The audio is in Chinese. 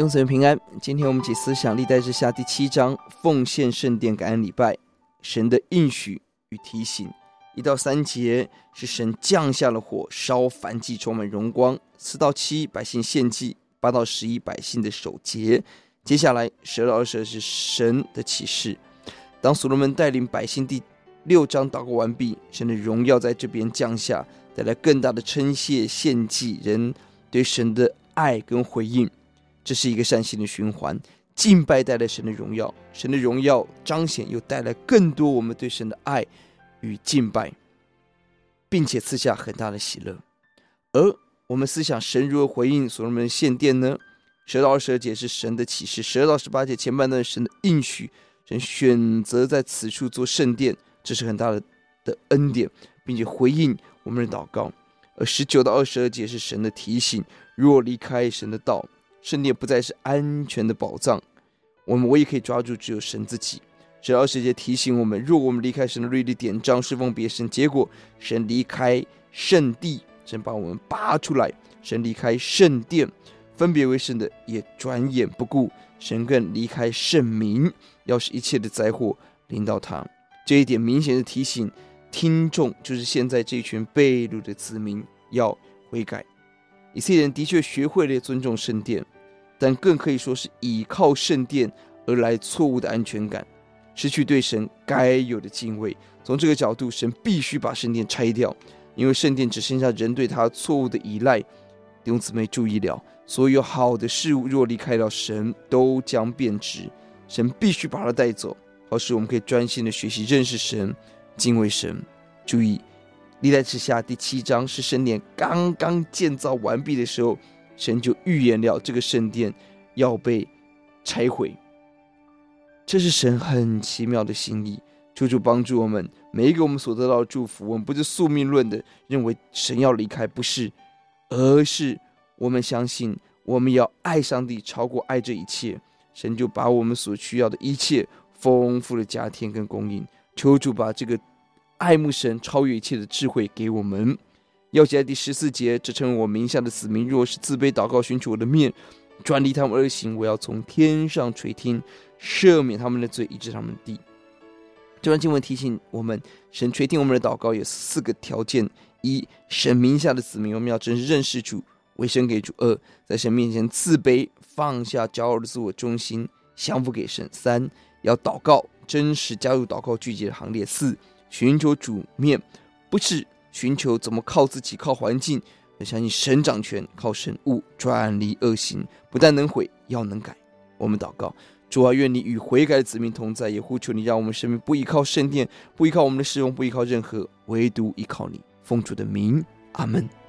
弟兄姊妹平安，今天我们解思想历代志下第七章奉献圣殿感恩礼拜，神的应许与提醒。一到三节是神降下了火烧燔祭，充满荣光。四到七百姓献祭，八到十一百姓的守节。接下来十到二十是神的启示。当所罗门带领百姓第六章祷告完毕，神的荣耀在这边降下，带来更大的称谢献祭，人对神的爱跟回应。这是一个善性的循环，敬拜带来神的荣耀，神的荣耀彰显又带来更多我们对神的爱与敬拜，并且赐下很大的喜乐。而我们思想神如何回应所罗门的献殿呢？十二到二十二节是神的启示，十二到十八节前半段神的应许，神选择在此处做圣殿，这是很大的的恩典，并且回应我们的祷告。而十九到二十二节是神的提醒，若离开神的道。圣殿不再是安全的宝藏，我们唯一可以抓住只有神自己。十二节提醒我们：若我们离开神的律例典章，侍奉别神，结果神离开圣地，神把我们拔出来；神离开圣殿，分别为圣的也转眼不顾；神更离开圣民，要使一切的灾祸临到他。这一点明显的提醒听众，就是现在这群被掳的子民要悔改。以色列人的确学会了尊重圣殿，但更可以说是倚靠圣殿而来错误的安全感，失去对神该有的敬畏。从这个角度，神必须把圣殿拆掉，因为圣殿只剩下人对他错误的依赖。弟兄姊妹注意了，所有好的事物若离开了神，都将变质。神必须把它带走，好使我们可以专心的学习认识神、敬畏神。注意。历代之下第七章是圣殿刚刚建造完毕的时候，神就预言了这个圣殿要被拆毁。这是神很奇妙的心意，求主帮助我们每一个我们所得到的祝福，我们不是宿命论的认为神要离开，不是，而是我们相信我们要爱上帝超过爱这一切，神就把我们所需要的一切丰富的加添跟供应。求主把这个。爱慕神超越一切的智慧给我们，要写在第十四节，这成为我名下的子民，若是自卑祷告，寻求我的面，转离他们恶行，我要从天上垂听，赦免他们的罪，医治他们的地。这段经文提醒我们，神垂听我们的祷告有四个条件：一，神名下的子民，我们要真实认识主，为神给主；二，在神面前自卑，放下骄傲的自我中心，降服给神；三，要祷告，真实加入祷告聚集的行列；四。寻求主面，不是寻求怎么靠自己、靠环境，要相信神掌权，靠神物转离恶行，不但能毁，要能改。我们祷告，主啊，愿你与悔改的子民同在，也呼求你，让我们生命不依靠圣殿，不依靠我们的侍奉，不依靠任何，唯独依靠你。奉主的名，阿门。